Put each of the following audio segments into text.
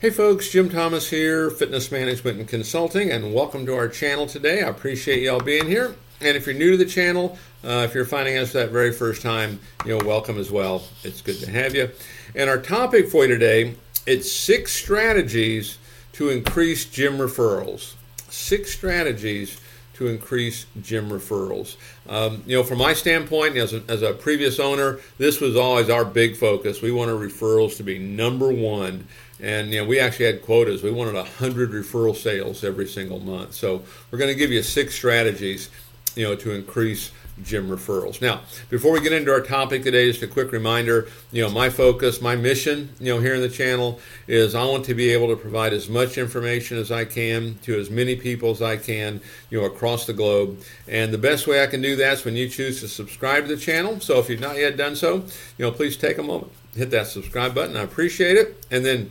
Hey folks, Jim Thomas here, Fitness Management and Consulting, and welcome to our channel today. I appreciate y'all being here. And if you're new to the channel, uh, if you're finding us that very first time, you know, welcome as well. It's good to have you. And our topic for you today, it's six strategies to increase gym referrals. Six strategies to increase gym referrals. Um, you know, from my standpoint, as a, as a previous owner, this was always our big focus. We wanted referrals to be number one and you know, we actually had quotas. We wanted 100 referral sales every single month. So we're going to give you six strategies, you know, to increase gym referrals. Now, before we get into our topic today, just a quick reminder, you know, my focus, my mission, you know, here in the channel is I want to be able to provide as much information as I can to as many people as I can, you know, across the globe. And the best way I can do that is when you choose to subscribe to the channel. So if you've not yet done so, you know, please take a moment, hit that subscribe button. I appreciate it. And then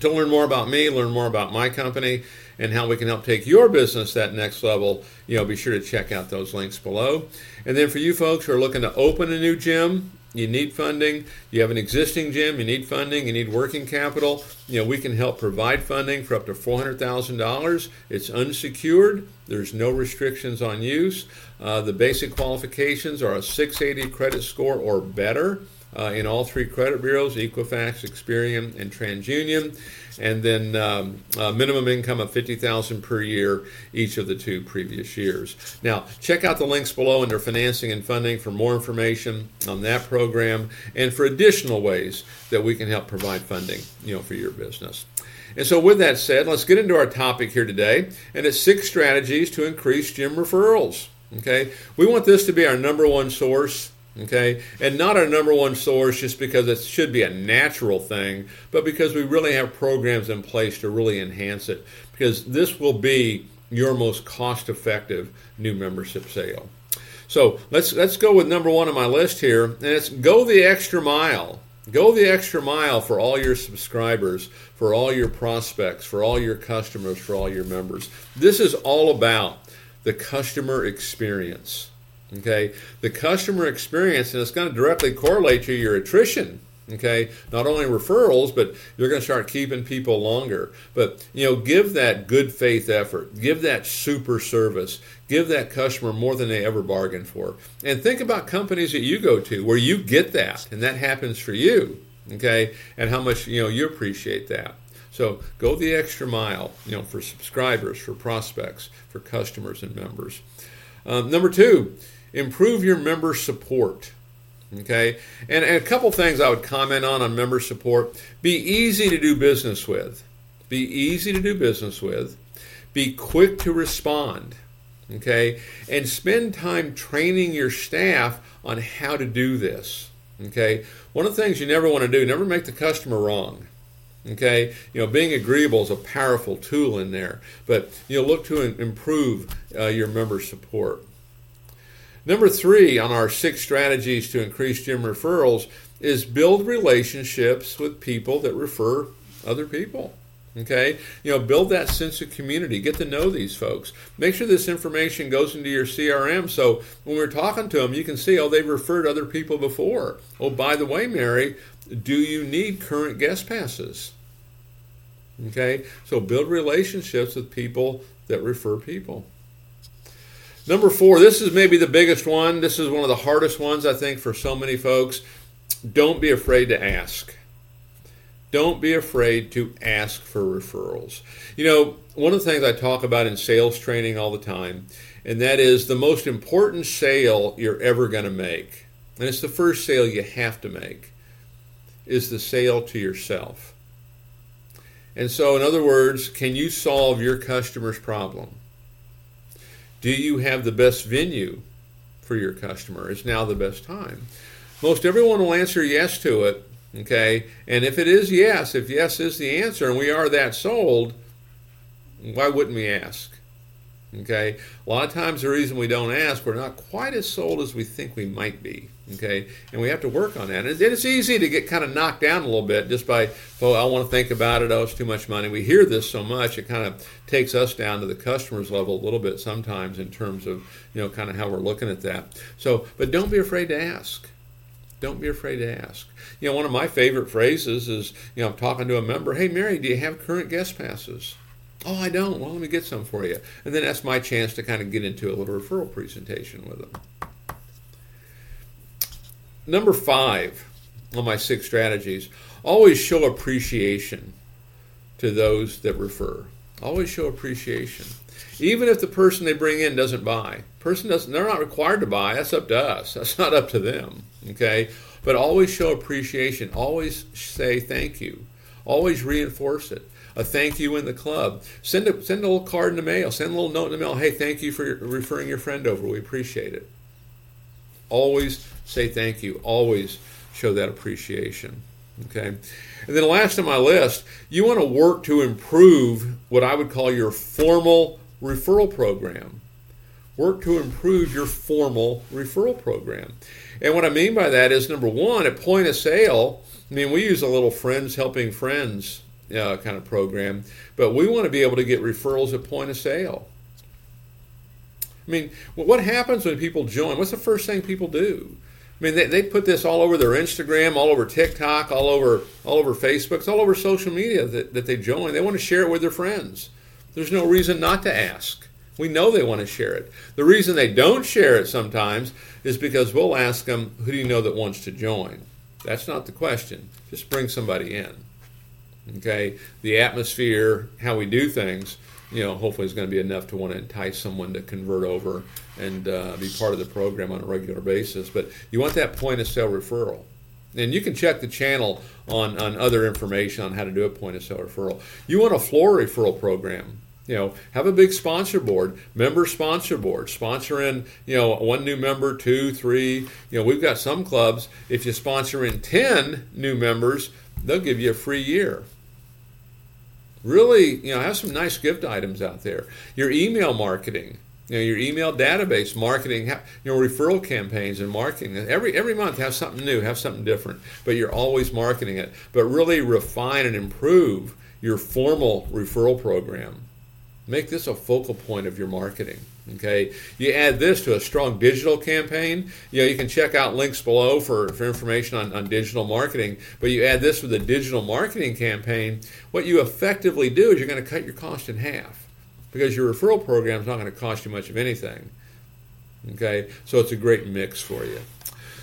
to learn more about me, learn more about my company, and how we can help take your business that next level, you know, be sure to check out those links below. And then for you folks who are looking to open a new gym, you need funding, you have an existing gym, you need funding, you need working capital, you know, we can help provide funding for up to $400,000. It's unsecured, there's no restrictions on use. Uh, the basic qualifications are a 680 credit score or better uh, in all three credit bureaus Equifax, Experian, and TransUnion. And then um, minimum income of 50000 per year each of the two previous years. Now, check out the links below under financing and funding for more information on that program and for additional ways that we can help provide funding you know, for your business. And so, with that said, let's get into our topic here today, and it's six strategies to increase gym referrals. Okay, we want this to be our number one source okay? And not our number one source just because it should be a natural thing but because we really have programs in place to really enhance it. Because this will be your most cost effective new membership sale. So let's let's go with number one on my list here and it's go the extra mile. Go the extra mile for all your subscribers for all your prospects for all your customers for all your members. This is all about the customer experience Okay, the customer experience, and it's going to directly correlate to your attrition. Okay, not only referrals, but you're going to start keeping people longer. But you know, give that good faith effort, give that super service, give that customer more than they ever bargained for. And think about companies that you go to where you get that, and that happens for you. Okay, and how much you know you appreciate that. So go the extra mile, you know, for subscribers, for prospects, for customers and members. Um, number two, improve your member support. Okay, and, and a couple things I would comment on on member support: be easy to do business with, be easy to do business with, be quick to respond. Okay, and spend time training your staff on how to do this. Okay, one of the things you never want to do, never make the customer wrong. Okay, you know, being agreeable is a powerful tool in there, but you look to improve uh, your member support. Number three on our six strategies to increase gym referrals is build relationships with people that refer other people. Okay, you know, build that sense of community. Get to know these folks. Make sure this information goes into your CRM so when we're talking to them, you can see, oh, they've referred other people before. Oh, by the way, Mary, do you need current guest passes? Okay, so build relationships with people that refer people. Number four, this is maybe the biggest one. This is one of the hardest ones, I think, for so many folks. Don't be afraid to ask. Don't be afraid to ask for referrals. You know, one of the things I talk about in sales training all the time, and that is the most important sale you're ever going to make, and it's the first sale you have to make, is the sale to yourself. And so, in other words, can you solve your customer's problem? Do you have the best venue for your customer? Is now the best time? Most everyone will answer yes to it. Okay, and if it is yes, if yes is the answer, and we are that sold, why wouldn't we ask? Okay, a lot of times the reason we don't ask, we're not quite as sold as we think we might be. Okay, and we have to work on that. And it's easy to get kind of knocked down a little bit just by, oh, I want to think about it. Oh, it's too much money. We hear this so much, it kind of takes us down to the customer's level a little bit sometimes in terms of, you know, kind of how we're looking at that. So, but don't be afraid to ask. Don't be afraid to ask. You know, one of my favorite phrases is, you know, I'm talking to a member, hey, Mary, do you have current guest passes? Oh, I don't. Well, let me get some for you. And then that's my chance to kind of get into a little referral presentation with them. Number five on my six strategies always show appreciation to those that refer. Always show appreciation. Even if the person they bring in doesn't buy. Person doesn't they're not required to buy. That's up to us. That's not up to them. Okay? But always show appreciation. Always say thank you. Always reinforce it. A thank you in the club. Send a send a little card in the mail. Send a little note in the mail. Hey, thank you for referring your friend over. We appreciate it. Always say thank you. Always show that appreciation. Okay? And then last on my list, you want to work to improve what I would call your formal referral program. Work to improve your formal referral program. And what I mean by that is number one, at point of sale, I mean, we use a little friends helping friends uh, kind of program, but we want to be able to get referrals at point of sale. I mean, what happens when people join? What's the first thing people do? I mean, they, they put this all over their Instagram, all over TikTok, all over all over Facebook, it's all over social media that, that they join. They want to share it with their friends. There's no reason not to ask. We know they want to share it. The reason they don't share it sometimes is because we'll ask them, Who do you know that wants to join? That's not the question. Just bring somebody in. Okay? The atmosphere, how we do things, you know, hopefully is going to be enough to want to entice someone to convert over and uh, be part of the program on a regular basis. But you want that point of sale referral. And you can check the channel on, on other information on how to do a point of sale referral. You want a floor referral program. You know, have a big sponsor board, member sponsor board, sponsor in, you know, one new member, two, three. You know, we've got some clubs, if you sponsor in 10 new members, they'll give you a free year really, you know, have some nice gift items out there. Your email marketing, you know, your email database marketing, you know, referral campaigns and marketing. Every every month have something new, have something different, but you're always marketing it. But really refine and improve your formal referral program. Make this a focal point of your marketing. Okay, you add this to a strong digital campaign. You know, you can check out links below for, for information on, on digital marketing, but you add this with a digital marketing campaign, what you effectively do is you're going to cut your cost in half because your referral program is not going to cost you much of anything. Okay, so it's a great mix for you.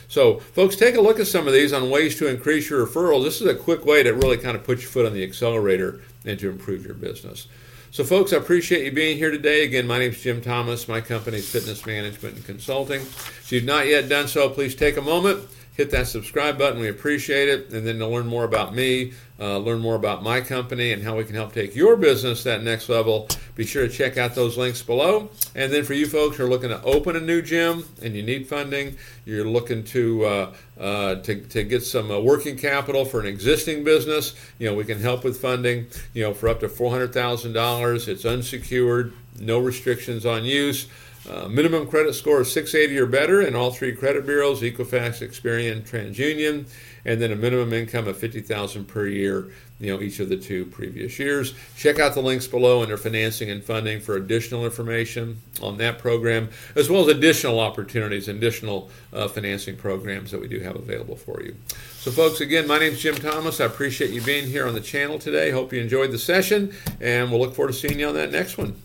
So, folks, take a look at some of these on ways to increase your referrals. This is a quick way to really kind of put your foot on the accelerator and to improve your business. So, folks, I appreciate you being here today. Again, my name is Jim Thomas. My company is Fitness Management and Consulting. If you've not yet done so, please take a moment, hit that subscribe button. We appreciate it. And then to learn more about me, uh, learn more about my company, and how we can help take your business that next level, be sure to check out those links below. And then for you folks who are looking to open a new gym and you need funding, you're looking to uh, uh, to, to get some uh, working capital for an existing business, you know, we can help with funding, you know, for up to $400,000. It's unsecured, no restrictions on use. Uh, minimum credit score of 680 or better in all three credit bureaus Equifax, Experian, TransUnion, and then a minimum income of 50000 per year you know each of the two previous years. Check out the links below under financing and funding for additional information on that program, as well as additional opportunities, additional uh, financing programs that we do have available for you. So, folks, again, my name is Jim Thomas. I appreciate you being here on the channel today. Hope you enjoyed the session, and we'll look forward to seeing you on that next one.